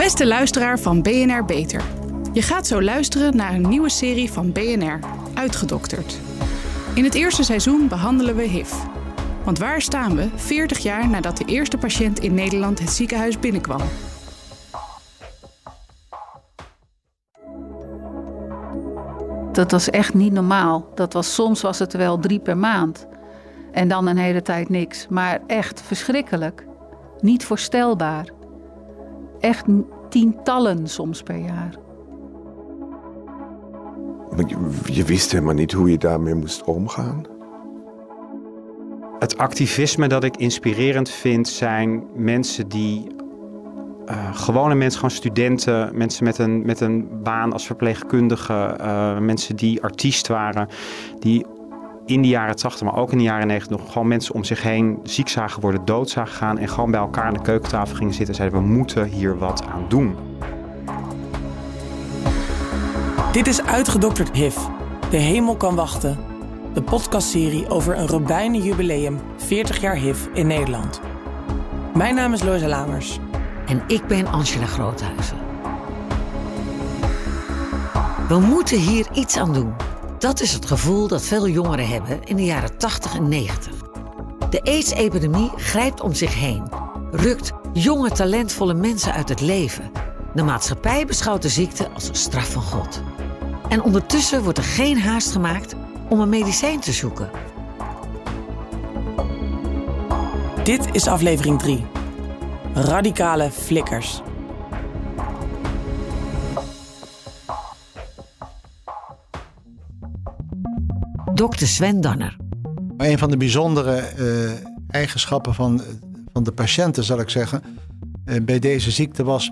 Beste luisteraar van BNR Beter. Je gaat zo luisteren naar een nieuwe serie van BNR, Uitgedokterd. In het eerste seizoen behandelen we HIV. Want waar staan we 40 jaar nadat de eerste patiënt in Nederland het ziekenhuis binnenkwam? Dat was echt niet normaal. Dat was, soms was het wel drie per maand. En dan een hele tijd niks. Maar echt verschrikkelijk. Niet voorstelbaar. Echt tientallen soms per jaar. Je, je wist helemaal niet hoe je daarmee moest omgaan. Het activisme dat ik inspirerend vind zijn mensen die uh, gewone mensen, gewoon studenten, mensen met een, met een baan als verpleegkundige, uh, mensen die artiest waren, die in de jaren 80, maar ook in de jaren 90 nog gewoon mensen om zich heen ziek zagen worden, dood zagen gaan en gewoon bij elkaar aan de keukentafel gingen zitten en zeiden we moeten hier wat aan doen. Dit is Uitgedokterd HIV. De hemel kan wachten. De podcastserie over een Robijnen jubileum 40 jaar HIV in Nederland. Mijn naam is Loisa Lamers. En ik ben Angela Groothuizen. We moeten hier iets aan doen. Dat is het gevoel dat veel jongeren hebben in de jaren 80 en 90. De AIDS-epidemie grijpt om zich heen, rukt jonge, talentvolle mensen uit het leven. De maatschappij beschouwt de ziekte als een straf van God. En ondertussen wordt er geen haast gemaakt om een medicijn te zoeken. Dit is aflevering 3. Radicale flikkers. Dr. Sven Danner. Een van de bijzondere uh, eigenschappen van, van de patiënten, zal ik zeggen, uh, bij deze ziekte was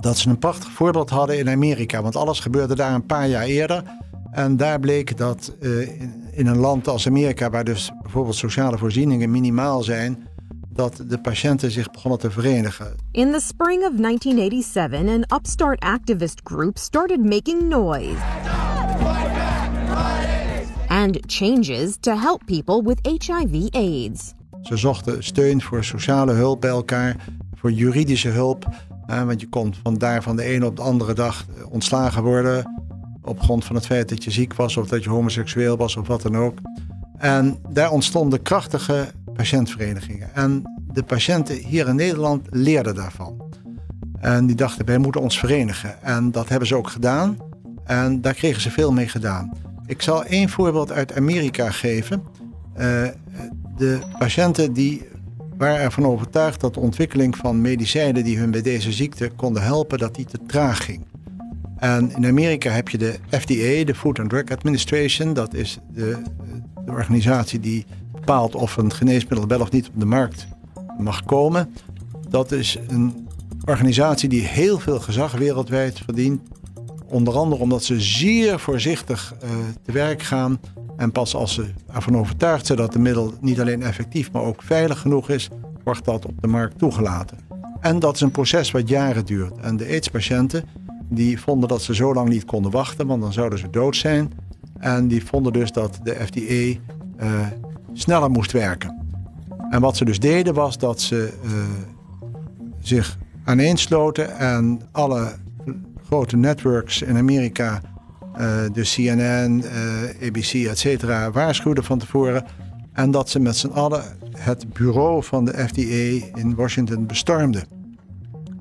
dat ze een prachtig voorbeeld hadden in Amerika. Want alles gebeurde daar een paar jaar eerder. En daar bleek dat uh, in, in een land als Amerika, waar dus bijvoorbeeld sociale voorzieningen minimaal zijn, dat de patiënten zich begonnen te verenigen. In the spring of 1987, an upstart activist group started making noise. And changes to help people with HIV/AIDS. Ze zochten steun voor sociale hulp bij elkaar, voor juridische hulp. Uh, want je kon vandaar van de ene op de andere dag ontslagen worden. Op grond van het feit dat je ziek was of dat je homoseksueel was of wat dan ook. En daar ontstonden krachtige patiëntverenigingen. En de patiënten hier in Nederland leerden daarvan. En die dachten, wij moeten ons verenigen. En dat hebben ze ook gedaan. En daar kregen ze veel mee gedaan. Ik zal één voorbeeld uit Amerika geven. Uh, de patiënten die waren ervan overtuigd dat de ontwikkeling van medicijnen die hun bij deze ziekte konden helpen, dat die te traag ging. En in Amerika heb je de FDA, de Food and Drug Administration. Dat is de, de organisatie die bepaalt of een geneesmiddel wel of niet op de markt mag komen. Dat is een organisatie die heel veel gezag wereldwijd verdient. Onder andere omdat ze zeer voorzichtig uh, te werk gaan. En pas als ze ervan overtuigd zijn dat de middel niet alleen effectief, maar ook veilig genoeg is, wordt dat op de markt toegelaten. En dat is een proces wat jaren duurt. En de AIDS-patiënten die vonden dat ze zo lang niet konden wachten, want dan zouden ze dood zijn. En die vonden dus dat de FDA uh, sneller moest werken. En wat ze dus deden was dat ze uh, zich aaneensloten en alle grote networks in Amerika, uh, de CNN, uh, ABC, et cetera, waarschuwden van tevoren. En dat ze met z'n allen het bureau van de FDA in Washington bestormden.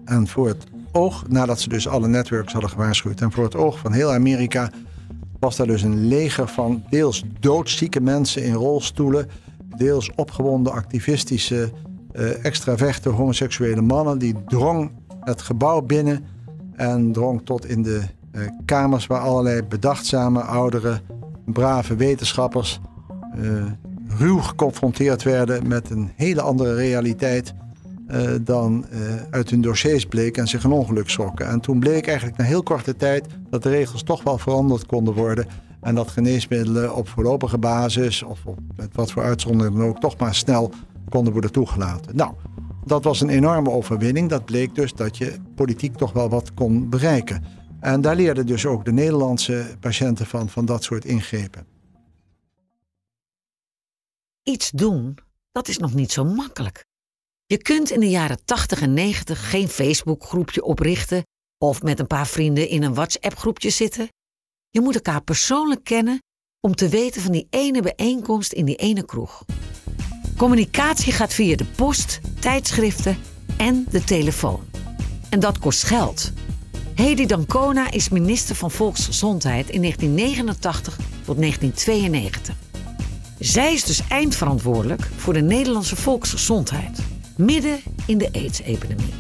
En voor het oog, nadat ze dus alle networks hadden gewaarschuwd, en voor het oog van heel Amerika was daar dus een leger van deels doodzieke mensen in rolstoelen, deels opgewonden activistische uh, extraverten, homoseksuele mannen, die drong het gebouw binnen en drong tot in de uh, kamers waar allerlei bedachtzame, oudere, brave wetenschappers uh, ruw geconfronteerd werden met een hele andere realiteit uh, dan uit hun dossiers bleek en zich een ongeluk schrokken. En toen bleek eigenlijk na heel korte tijd dat de regels toch wel veranderd konden worden. En dat geneesmiddelen op voorlopige basis of op, met wat voor uitzondering dan ook toch maar snel konden worden toegelaten. Nou, dat was een enorme overwinning. Dat bleek dus dat je politiek toch wel wat kon bereiken. En daar leerden dus ook de Nederlandse patiënten van, van dat soort ingrepen. Iets doen, dat is nog niet zo makkelijk. Je kunt in de jaren 80 en 90 geen Facebookgroepje oprichten of met een paar vrienden in een WhatsApp-groepje zitten. Je moet elkaar persoonlijk kennen om te weten van die ene bijeenkomst in die ene kroeg. Communicatie gaat via de post, tijdschriften en de telefoon. En dat kost geld. Hedy Dancona is minister van Volksgezondheid in 1989 tot 1992. Zij is dus eindverantwoordelijk voor de Nederlandse volksgezondheid, midden in de AIDS-epidemie.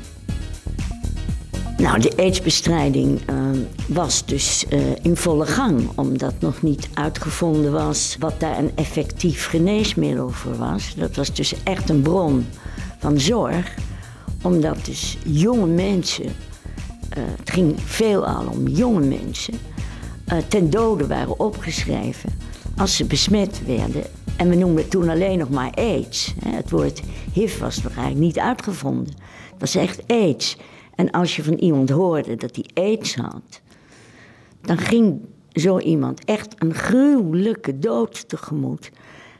Nou, de aidsbestrijding uh, was dus uh, in volle gang, omdat nog niet uitgevonden was wat daar een effectief geneesmiddel voor was. Dat was dus echt een bron van zorg, omdat dus jonge mensen, uh, het ging veelal om jonge mensen, ten dode waren opgeschreven als ze besmet werden. En we noemden het toen alleen nog maar AIDS. Het woord HIV was nog eigenlijk niet uitgevonden. Het was echt AIDS. En als je van iemand hoorde dat hij aids had, dan ging zo iemand echt een gruwelijke dood tegemoet.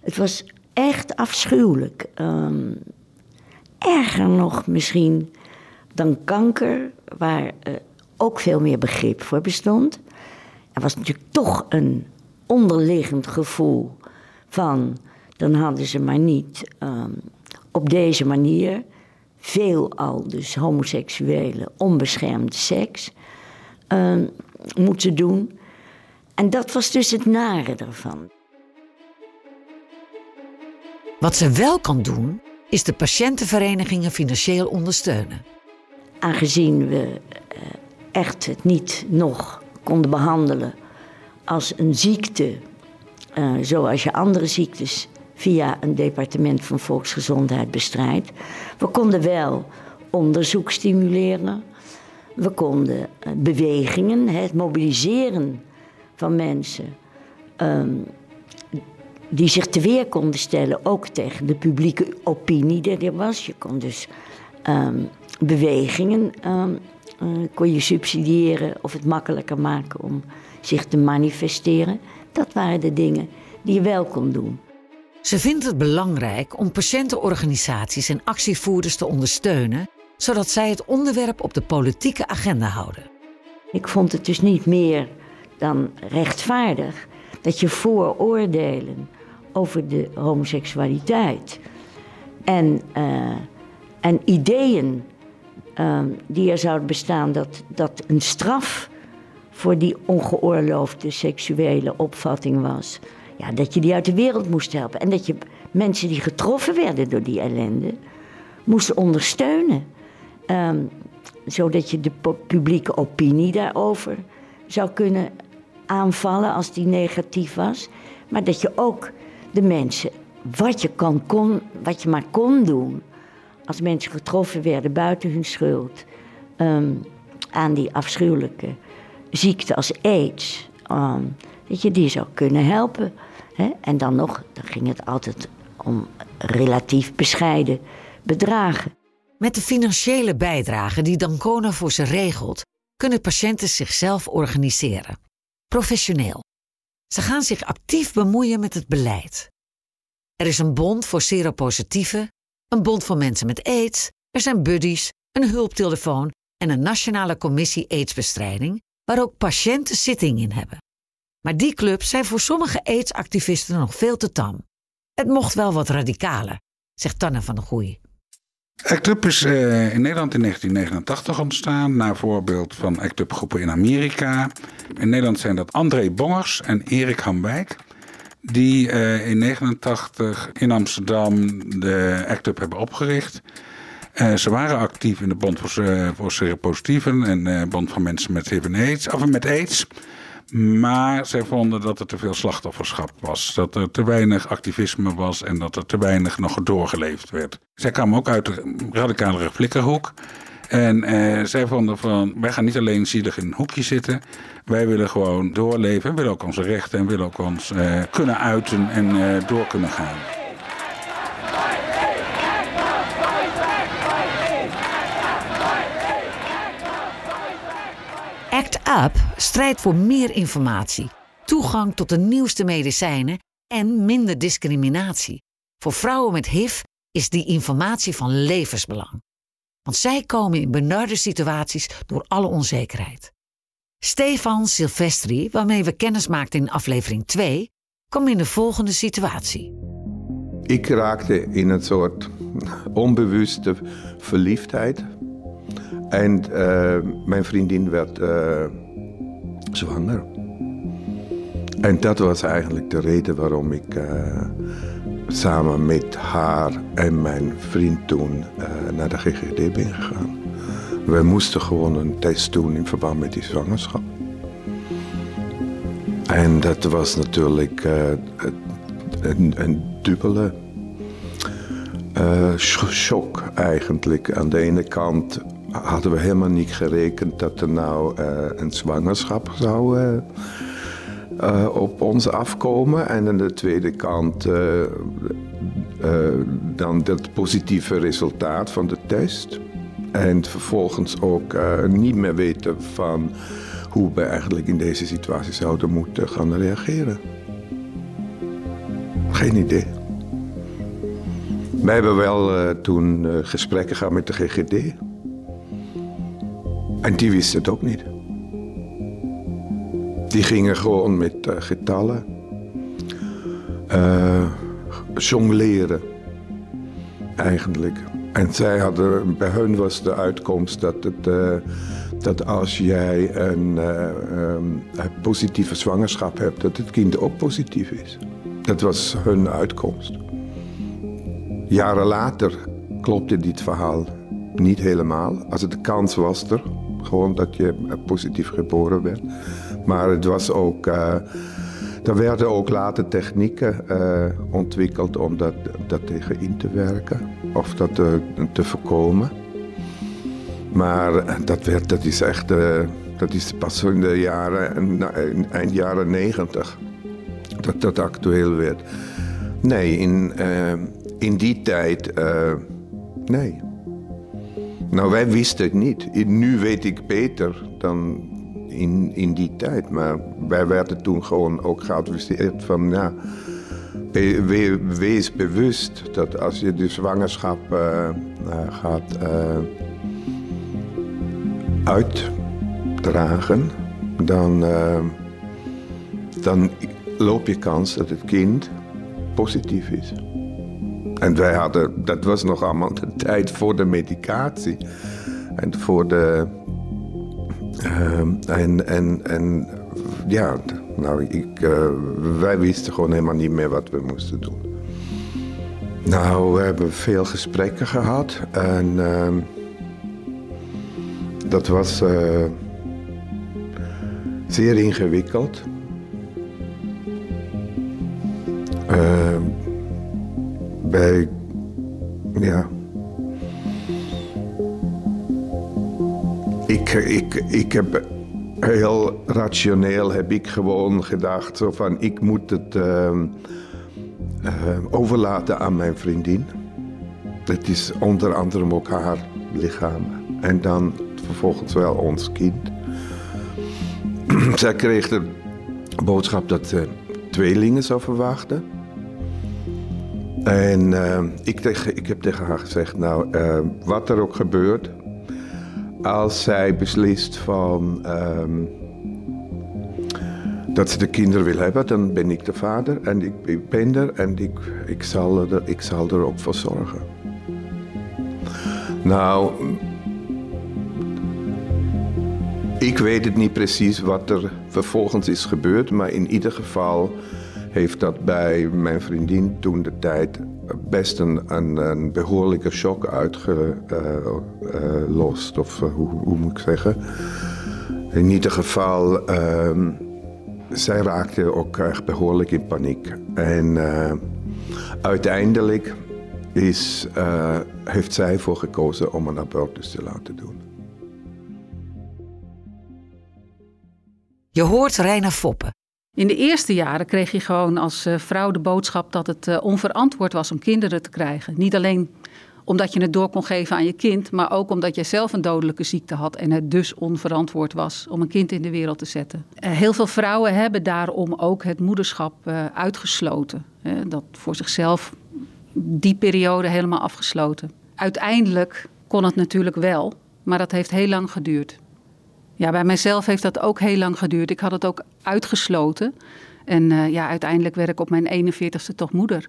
Het was echt afschuwelijk. Um, erger nog misschien dan kanker, waar uh, ook veel meer begrip voor bestond. Er was natuurlijk toch een onderliggend gevoel van, dan hadden ze maar niet um, op deze manier veelal dus homoseksuele onbeschermde seks uh, moeten doen. En dat was dus het nare ervan. Wat ze wel kan doen, is de patiëntenverenigingen financieel ondersteunen. Aangezien we uh, echt het niet nog konden behandelen als een ziekte, uh, zoals je andere ziektes via een departement van volksgezondheid bestrijdt. We konden wel onderzoek stimuleren. We konden eh, bewegingen, het mobiliseren van mensen. Um, die zich te weer konden stellen, ook tegen de publieke opinie die er was. Je kon dus um, bewegingen um, uh, kon je subsidiëren of het makkelijker maken om zich te manifesteren. Dat waren de dingen die je wel kon doen. Ze vindt het belangrijk om patiëntenorganisaties en actievoerders te ondersteunen, zodat zij het onderwerp op de politieke agenda houden. Ik vond het dus niet meer dan rechtvaardig dat je vooroordelen over de homoseksualiteit en, uh, en ideeën uh, die er zouden bestaan, dat, dat een straf voor die ongeoorloofde seksuele opvatting was dat je die uit de wereld moest helpen. En dat je mensen die getroffen werden door die ellende moest ondersteunen. Um, zodat je de publieke opinie daarover zou kunnen aanvallen als die negatief was. Maar dat je ook de mensen, wat je, kan, kon, wat je maar kon doen, als mensen getroffen werden buiten hun schuld, um, aan die afschuwelijke ziekte als aids, um, dat je die zou kunnen helpen. En dan nog, dan ging het altijd om relatief bescheiden bedragen. Met de financiële bijdrage die Dancona voor ze regelt, kunnen patiënten zichzelf organiseren. Professioneel. Ze gaan zich actief bemoeien met het beleid. Er is een bond voor seropositieven, een bond voor mensen met aids, er zijn buddies, een hulptelefoon en een nationale commissie aidsbestrijding, waar ook patiënten zitting in hebben. Maar die clubs zijn voor sommige aidsactivisten nog veel te tam. Het mocht wel wat radicaler, zegt Tanne van der Goei. ACT UP is uh, in Nederland in 1989 ontstaan, naar voorbeeld van ACT UP groepen in Amerika. In Nederland zijn dat André Bongers en Erik Hamwijk. Die uh, in 89 in Amsterdam de ACT UP hebben opgericht. Uh, ze waren actief in de Bond voor, voor Seropositieven en de Bond van Mensen met HIV en AIDS, of met AIDS. Maar zij vonden dat er te veel slachtofferschap was. Dat er te weinig activisme was en dat er te weinig nog doorgeleefd werd. Zij kwamen ook uit de radicalere flikkerhoek. En eh, zij vonden van, wij gaan niet alleen zielig in een hoekje zitten. Wij willen gewoon doorleven. Willen ook onze rechten en willen ook ons eh, kunnen uiten en eh, door kunnen gaan. ACT UP strijdt voor meer informatie, toegang tot de nieuwste medicijnen en minder discriminatie. Voor vrouwen met HIV is die informatie van levensbelang. Want zij komen in benarde situaties door alle onzekerheid. Stefan Silvestri, waarmee we kennis maakten in aflevering 2, kwam in de volgende situatie. Ik raakte in een soort onbewuste verliefdheid. En uh, mijn vriendin werd uh, zwanger. En dat was eigenlijk de reden waarom ik uh, samen met haar en mijn vriend toen naar de GGD ben gegaan. We moesten gewoon een test doen in verband met die zwangerschap. En dat was natuurlijk een, een dubbele shock eigenlijk. Aan de ene kant hadden we helemaal niet gerekend dat er nou uh, een zwangerschap zou uh, op ons afkomen. En aan de tweede kant dan dat positieve resultaat van de test. En vervolgens ook niet meer weten van hoe we eigenlijk in deze situatie zouden moeten gaan reageren. Geen idee. Wij hebben wel toen gesprekken gehad met de GGD. En die wisten het ook niet. Die gingen gewoon met uh, getallen jongleren. Eigenlijk. En zij hadden, bij hun was de uitkomst dat, het, dat als jij um, een positieve zwangerschap hebt, dat het kind ook positief is. Dat was hun uitkomst. Jaren later klopte dit verhaal niet helemaal. Als het de kans was er, gewoon dat je positief geboren werd. Maar het was ook. Uh, er werden ook later technieken uh, ontwikkeld om dat, dat tegen in te werken of dat te, te voorkomen. Maar dat, werd, dat is echt. Dat is pas in de jaren, eind jaren negentig dat dat actueel werd. Nee, in, in die tijd, nee. Nou, wij wisten het niet. Nu weet ik beter dan in, in die tijd. Maar wij werden toen gewoon ook geadviseerd van, ja, wees bewust dat als je de zwangerschap uh, gaat uh, uitdragen, dan, dan loop je kans dat het kind positief is. En wij hadden, dat was nog allemaal de tijd voor de medicatie. En voor de. Uh, en, en, en ja, nou, ik, uh, wij wisten gewoon helemaal niet meer wat we moesten doen. Nou, we hebben veel gesprekken gehad en uh, dat was uh, zeer ingewikkeld. Bij, ja. Ik, ik, ik heb heel rationeel heb ik gewoon gedacht van ik moet het uh, uh, overlaten aan mijn vriendin. Het is onder andere ook haar lichaam. En dan vervolgens wel ons kind. Zij kreeg de boodschap dat ze tweelingen zou verwachten. En uh, ik, tegen, ik heb tegen haar gezegd, nou, uh, wat er ook gebeurt, als zij beslist van um, dat ze de kinderen wil hebben, dan ben ik de vader en ik, ik ben er en ik, ik, zal er, ik zal ook voor zorgen. Nou, ik weet het niet precies wat er vervolgens is gebeurd, maar in ieder geval heeft dat bij mijn vriendin toen de tijd best een, een, behoorlijke shock uitgelost. of uh, hoe, hoe, moet ik zeggen? In ieder geval, uh, zij raakte ook echt behoorlijk in paniek. En uiteindelijk is, heeft zij voor gekozen om een abortus te laten doen. Je hoort Reina Foppen. In de eerste jaren kreeg je gewoon als uh, vrouw de boodschap dat het uh, onverantwoord was om kinderen te krijgen. Niet alleen omdat je het door kon geven aan je kind, maar ook omdat jij zelf een dodelijke ziekte had en het dus onverantwoord was om een kind in de wereld te zetten. Uh, heel veel vrouwen hebben daarom ook het moederschap uitgesloten. Dat voor zichzelf die periode helemaal afgesloten. Uiteindelijk kon het natuurlijk wel, maar dat heeft heel lang geduurd. Ja, bij mijzelf heeft dat ook heel lang geduurd. Ik had het ook uitgesloten. En uh, ja, uiteindelijk werd ik op mijn 41ste toch moeder.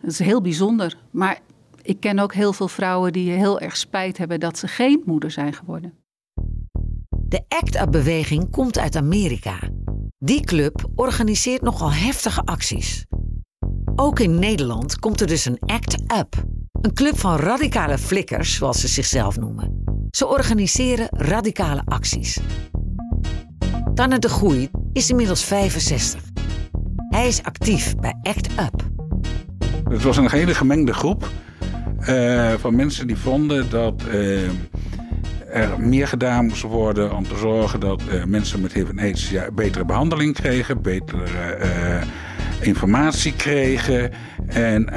Dat is heel bijzonder. Maar ik ken ook heel veel vrouwen die heel erg spijt hebben dat ze geen moeder zijn geworden. De ACT-UP-beweging komt uit Amerika. Die club organiseert nogal heftige acties. Ook in Nederland komt er dus een ACT UP. Een club van radicale flikkers, zoals ze zichzelf noemen. Ze organiseren radicale acties. Tanne de Groei is inmiddels 65. Hij is actief bij ACT UP. Het was een hele gemengde groep uh, van mensen die vonden dat uh, er meer gedaan moest worden om te zorgen dat uh, mensen met HIV en AIDS betere behandeling kregen, betere informatie kregen en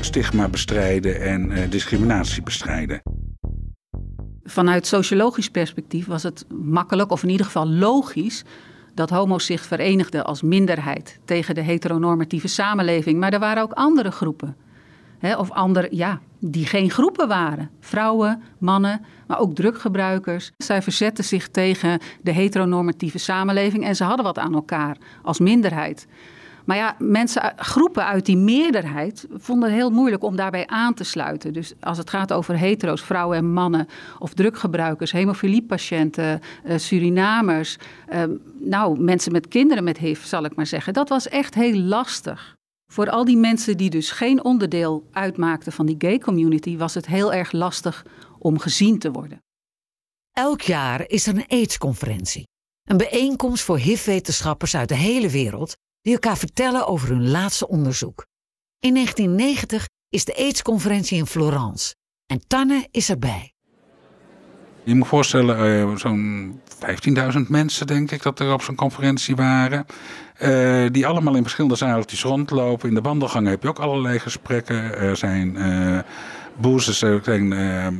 stigma bestrijden en discriminatie bestrijden. Vanuit sociologisch perspectief was het makkelijk, of in ieder geval logisch, dat homo's zich verenigden als minderheid tegen de heteronormatieve samenleving. Maar er waren ook andere groepen. Hè, of andere, ja, die geen groepen waren. Vrouwen, mannen, maar ook druggebruikers. Zij verzetten zich tegen de heteronormatieve samenleving en ze hadden wat aan elkaar als minderheid. Maar ja, mensen, groepen uit die meerderheid vonden het heel moeilijk om daarbij aan te sluiten. Dus als het gaat over hetero's, vrouwen en mannen, of druggebruikers, hemofiliepatiënten, uh, Surinamers, uh, nou, mensen met kinderen met HIV, zal ik maar zeggen. Dat was echt heel lastig. Voor al die mensen die dus geen onderdeel uitmaakten van die gay community, was het heel erg lastig om gezien te worden. Elk jaar is er een AIDS-conferentie. Een bijeenkomst voor HIV-wetenschappers uit de hele wereld die elkaar vertellen over hun laatste onderzoek. In 1990 is de AIDS-conferentie in Florence en Tanne is erbij. Je moet voorstellen, uh, zo'n 15.000 mensen denk ik dat er op zo'n conferentie waren. Uh, die allemaal in verschillende zaaltjes rondlopen. In de wandelgangen heb je ook allerlei gesprekken. Er zijn uh, er zijn ehm,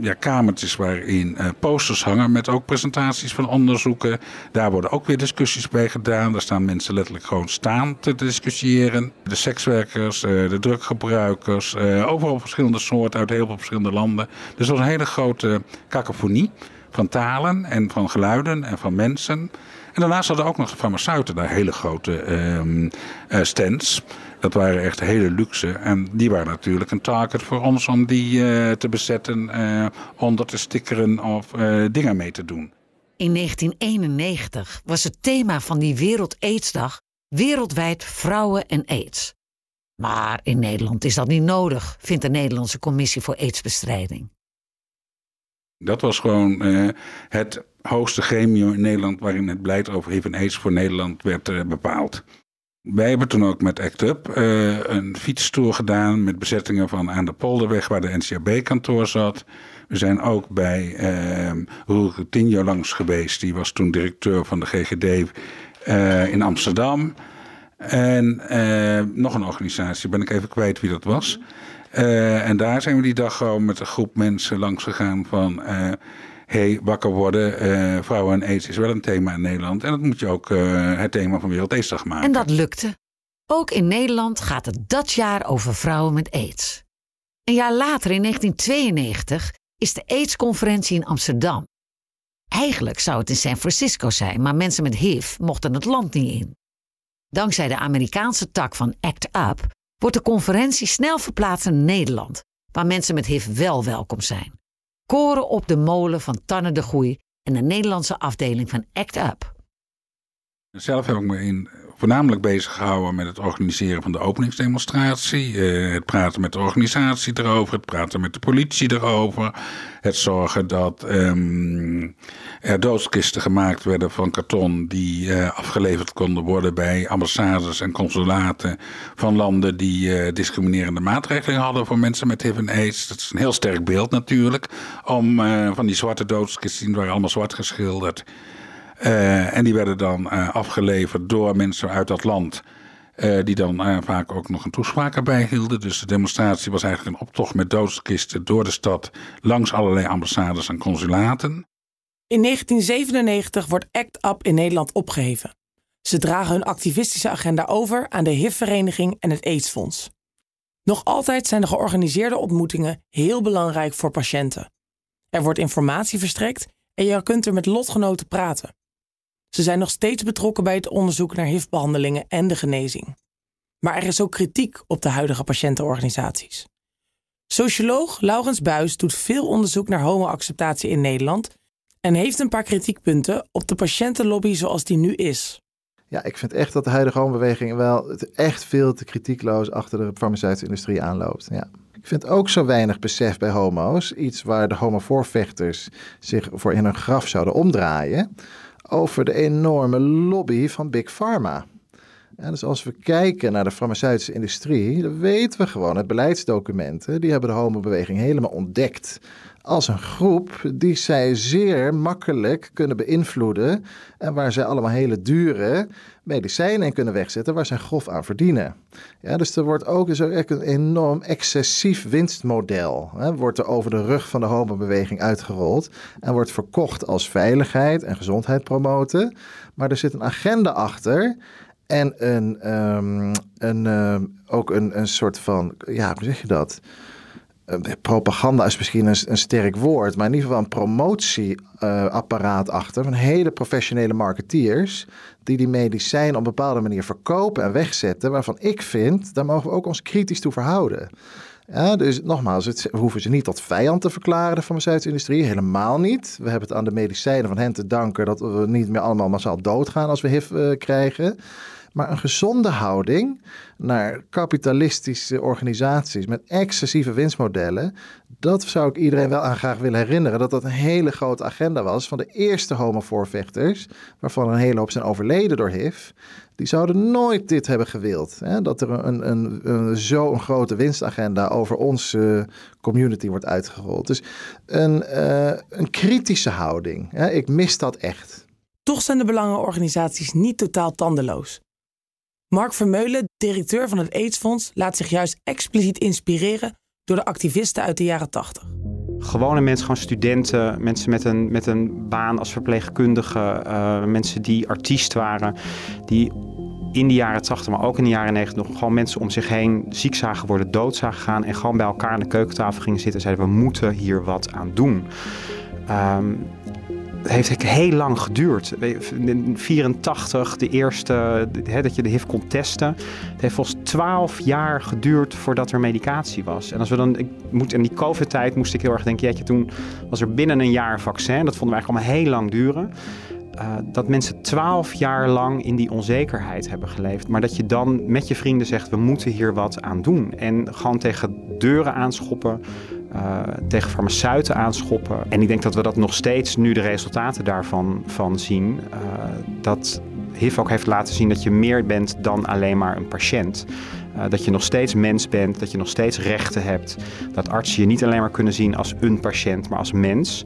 ja, kamertjes waarin uh, posters hangen met ook presentaties van onderzoeken. Daar worden ook weer discussies bij gedaan. Daar staan mensen letterlijk gewoon staan te discussiëren. De sekswerkers, de druggebruikers, overal verschillende soorten uit heel veel verschillende landen. Dus dat was een hele grote cacophonie van talen en van geluiden en van mensen. En daarnaast hadden ook nog de farmaceuten daar hele grote um, stands. Dat waren echt hele luxe. En die waren natuurlijk een target voor ons om die uh, te bezetten, uh, onder te stickeren of uh, dingen mee te doen. In 1991 was het thema van die Wereld Aidsdag wereldwijd vrouwen en aids. Maar in Nederland is dat niet nodig, vindt de Nederlandse Commissie voor Aidsbestrijding. Dat was gewoon uh, het hoogste gremium in Nederland waarin het beleid over HIV en AIDS voor Nederland werd uh, bepaald. Wij hebben toen ook met ACT UP uh, een fietstour gedaan met bezettingen van aan de Polderweg waar de NCAB-kantoor zat. We zijn ook bij uh, Roel langs geweest. Die was toen directeur van de GGD in Amsterdam. En nog een organisatie, ben ik even kwijt wie dat was. En daar zijn we die dag gewoon met een groep mensen langs gegaan van... Hey, wakker worden, uh, vrouwen en aids is wel een thema in Nederland. En dat moet je ook het thema van Wereld Aidsdag maken. En dat lukte. Ook in Nederland gaat het dat jaar over vrouwen met aids. Een jaar later, in 1992, is de AIDS-conferentie in Amsterdam. Eigenlijk zou het in San Francisco zijn, maar mensen met HIV mochten het land niet in. Dankzij de Amerikaanse tak van ACT UP wordt de conferentie snel verplaatst in Nederland, waar mensen met HIV wel welkom zijn. Koren op de molen van Tanne de Groei en de Nederlandse afdeling van ACT UP. Zelf heb ik me in voornamelijk bezig gehouden met het organiseren van de openingsdemonstratie. Uh, het praten met de organisatie erover, het praten met de politie erover. Het zorgen dat um, er doodskisten gemaakt werden van karton die uh, afgeleverd konden worden bij ambassades en consulaten van landen die uh, discriminerende maatregelen hadden voor mensen met HIV en AIDS. Dat is een heel sterk beeld natuurlijk. Om van die zwarte doodskisten, die waren allemaal zwart geschilderd. Uh, en die werden dan uh, afgeleverd door mensen uit dat land. Uh, die dan vaak ook nog een toespraak erbij hielden. Dus de demonstratie was eigenlijk een optocht met doodskisten door de stad. langs allerlei ambassades en consulaten. In 1997 wordt ACT UP in Nederland opgeheven. Ze dragen hun activistische agenda over aan de HIV-vereniging en het AIDS-fonds. Nog altijd zijn de georganiseerde ontmoetingen heel belangrijk voor patiënten. Er wordt informatie verstrekt en je kunt er met lotgenoten praten. Ze zijn nog steeds betrokken bij het onderzoek naar HIV-behandelingen en de genezing. Maar er is ook kritiek op de huidige patiëntenorganisaties. Socioloog Laurens Buis doet veel onderzoek naar homoacceptatie in Nederland en heeft een paar kritiekpunten op de patiëntenlobby zoals die nu is. Ja, ik vind echt dat de huidige homobeweging wel echt veel te kritiekloos achter de farmaceutische industrie aanloopt. Ja. Ik vind ook zo weinig besef bij homo's, iets waar de homovoorvechters zich voor in hun graf zouden omdraaien, over de enorme lobby van Big Pharma. Ja, dus als we kijken naar de farmaceutische industrie, dan weten we gewoon uit beleidsdocumenten, die hebben de homobeweging helemaal ontdekt als een groep die zij zeer makkelijk kunnen beïnvloeden en waar zij allemaal hele dure medicijnen in kunnen wegzetten waar zij grof aan verdienen. Ja, dus er wordt ook dus een enorm excessief winstmodel. Hè, wordt er over de rug van de homobeweging uitgerold en wordt verkocht als veiligheid en gezondheid promoten. Maar er zit een agenda achter en een, um, een, uh, ook een, een soort van, ja, hoe zeg je dat? Propaganda is misschien een, sterk woord, maar in ieder geval een promotieapparaat achter van hele professionele marketeers die die medicijnen op een bepaalde manier verkopen en wegzetten, waarvan ik vind, daar mogen we ook ons kritisch toe verhouden. Ja, dus nogmaals, het, we hoeven ze niet tot vijand te verklaren, de farmaceutische industrie. Helemaal niet. We hebben het aan de medicijnen van hen te danken dat we niet meer allemaal massaal doodgaan als we HIV uh, krijgen. Maar een gezonde houding naar kapitalistische organisaties met excessieve winstmodellen, dat zou ik iedereen wel aan graag willen herinneren. Dat dat een hele grote agenda was van de eerste homovoorvechters, waarvan een hele hoop zijn overleden door HIV. Die zouden nooit dit hebben gewild. Hè? Dat er een, een, een, zo'n grote winstagenda over onze community wordt uitgerold. Dus een, uh, een kritische houding. Hè? Ik mis dat echt. Toch zijn de belangenorganisaties niet totaal tandeloos. Mark Vermeulen, directeur van het AIDS-fonds, laat zich juist expliciet inspireren door de activisten uit de jaren 80. Gewone mensen, gewoon studenten, mensen met een, met een baan als verpleegkundige, uh, mensen die artiest waren, die in de jaren 80, maar ook in de jaren 90 nog gewoon mensen om zich heen ziek zagen worden, dood zagen gaan en gewoon bij elkaar aan de keukentafel gingen zitten en zeiden we moeten hier wat aan doen. Um, het heeft heel lang geduurd. In 84, de eerste, hè, dat je de HIV kon testen. Het heeft volgens 12 jaar geduurd voordat er medicatie was. En als we dan, ik moet, in die COVID-tijd moest ik heel erg denken, jeetje, toen was er binnen een jaar vaccin. Dat vonden we eigenlijk allemaal heel lang duren. Uh, dat mensen twaalf jaar lang in die onzekerheid hebben geleefd. Maar dat je dan met je vrienden zegt: we moeten hier wat aan doen. En gewoon tegen deuren aanschoppen. Uh, tegen farmaceuten aanschoppen. En ik denk dat we dat nog steeds, nu de resultaten daarvan van zien, uh, dat HIV ook heeft laten zien dat je meer bent dan alleen maar een patiënt. Uh, dat je nog steeds mens bent, dat je nog steeds rechten hebt. Dat artsen je niet alleen maar kunnen zien als een patiënt, maar als mens.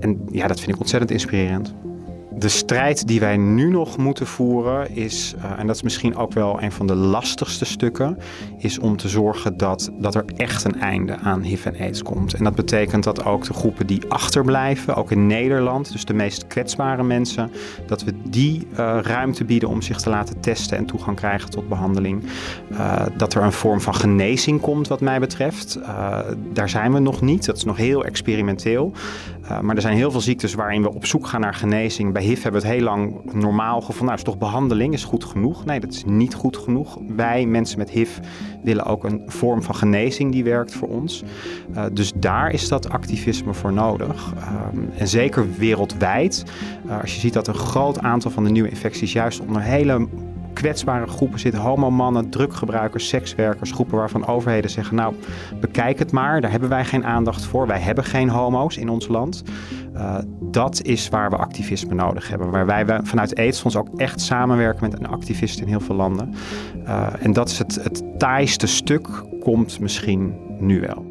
en ja, dat vind ik ontzettend inspirerend. De strijd die wij nu nog moeten voeren is, uh, en dat is misschien ook wel een van de lastigste stukken, is om te zorgen dat, dat er echt een einde aan HIV en AIDS komt. En dat betekent dat ook de groepen die achterblijven, ook in Nederland, dus de meest kwetsbare mensen, dat we die uh, ruimte bieden om zich te laten testen en toegang krijgen tot behandeling. Uh, dat er een vorm van genezing komt, wat mij betreft. daar zijn we nog niet, dat is nog heel experimenteel. Maar er zijn heel veel ziektes waarin we op zoek gaan naar genezing. Bij HIV hebben we het heel lang normaal gevonden. Nou, is toch behandeling is goed genoeg? Nee, dat is niet goed genoeg. Wij, mensen met HIV, willen ook een vorm van genezing die werkt voor ons. Uh, dus daar is dat activisme voor nodig. Um, en zeker wereldwijd. Uh, als je ziet dat een groot aantal van de nieuwe infecties juist onder hele kwetsbare groepen zitten. Homomannen, druggebruikers, sekswerkers, groepen waarvan overheden zeggen... nou, bekijk het maar, daar hebben wij geen aandacht voor. Wij hebben geen homo's in ons land. Uh, dat is waar we activisme nodig hebben. Waar wij vanuit AIDS ook echt samenwerken met een activist in heel veel landen. Uh, en dat is het, het taaiste stuk, komt misschien nu wel.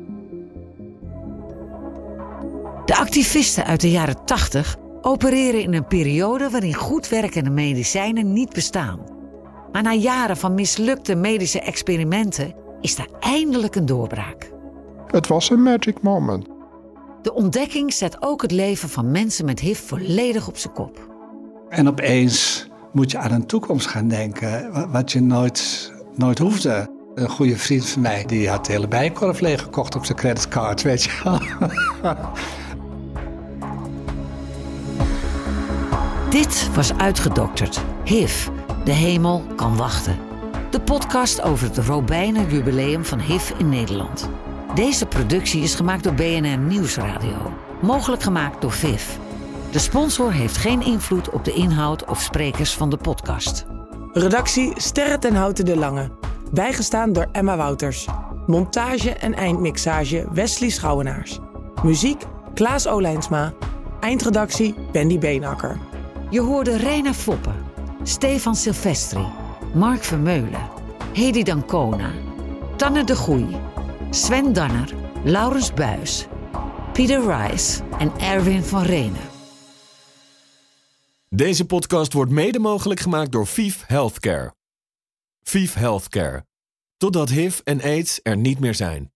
De activisten uit de jaren 80 opereren in een periode waarin goed werkende medicijnen niet bestaan. Maar na jaren van mislukte medische experimenten is er eindelijk een doorbraak. Het was een magic moment. De ontdekking zet ook het leven van mensen met HIV volledig op zijn kop. En opeens moet je aan een toekomst gaan denken, wat je nooit, nooit hoefde. Een goede vriend van mij, die had de hele bijenkorf leeggekocht op zijn creditcard, weet je wel. Dit was Uitgedokterd. HIV, de hemel kan wachten. De podcast over het Robijnen jubileum van HIV in Nederland. Deze productie is gemaakt door BNR Nieuwsradio. Mogelijk gemaakt door VIF. De sponsor heeft geen invloed op de inhoud of sprekers van de podcast. Redactie Sterren ten Houten de Lange. Bijgestaan door Emma Wouters. Montage en eindmixage Wesley Schouwenaars. Muziek Klaas Olijnsma. Eindredactie Wendy Beenakker. Je hoorde Reina Foppen, Stefan Silvestri, Mark Vermeulen, Hedy Dancona, Tanne de Goei, Sven Danner, Laurens Buis, Pieter Rice en Erwin van Renen. Deze podcast wordt mede mogelijk gemaakt door VIF Healthcare. VIF Healthcare. Totdat HIV en AIDS er niet meer zijn.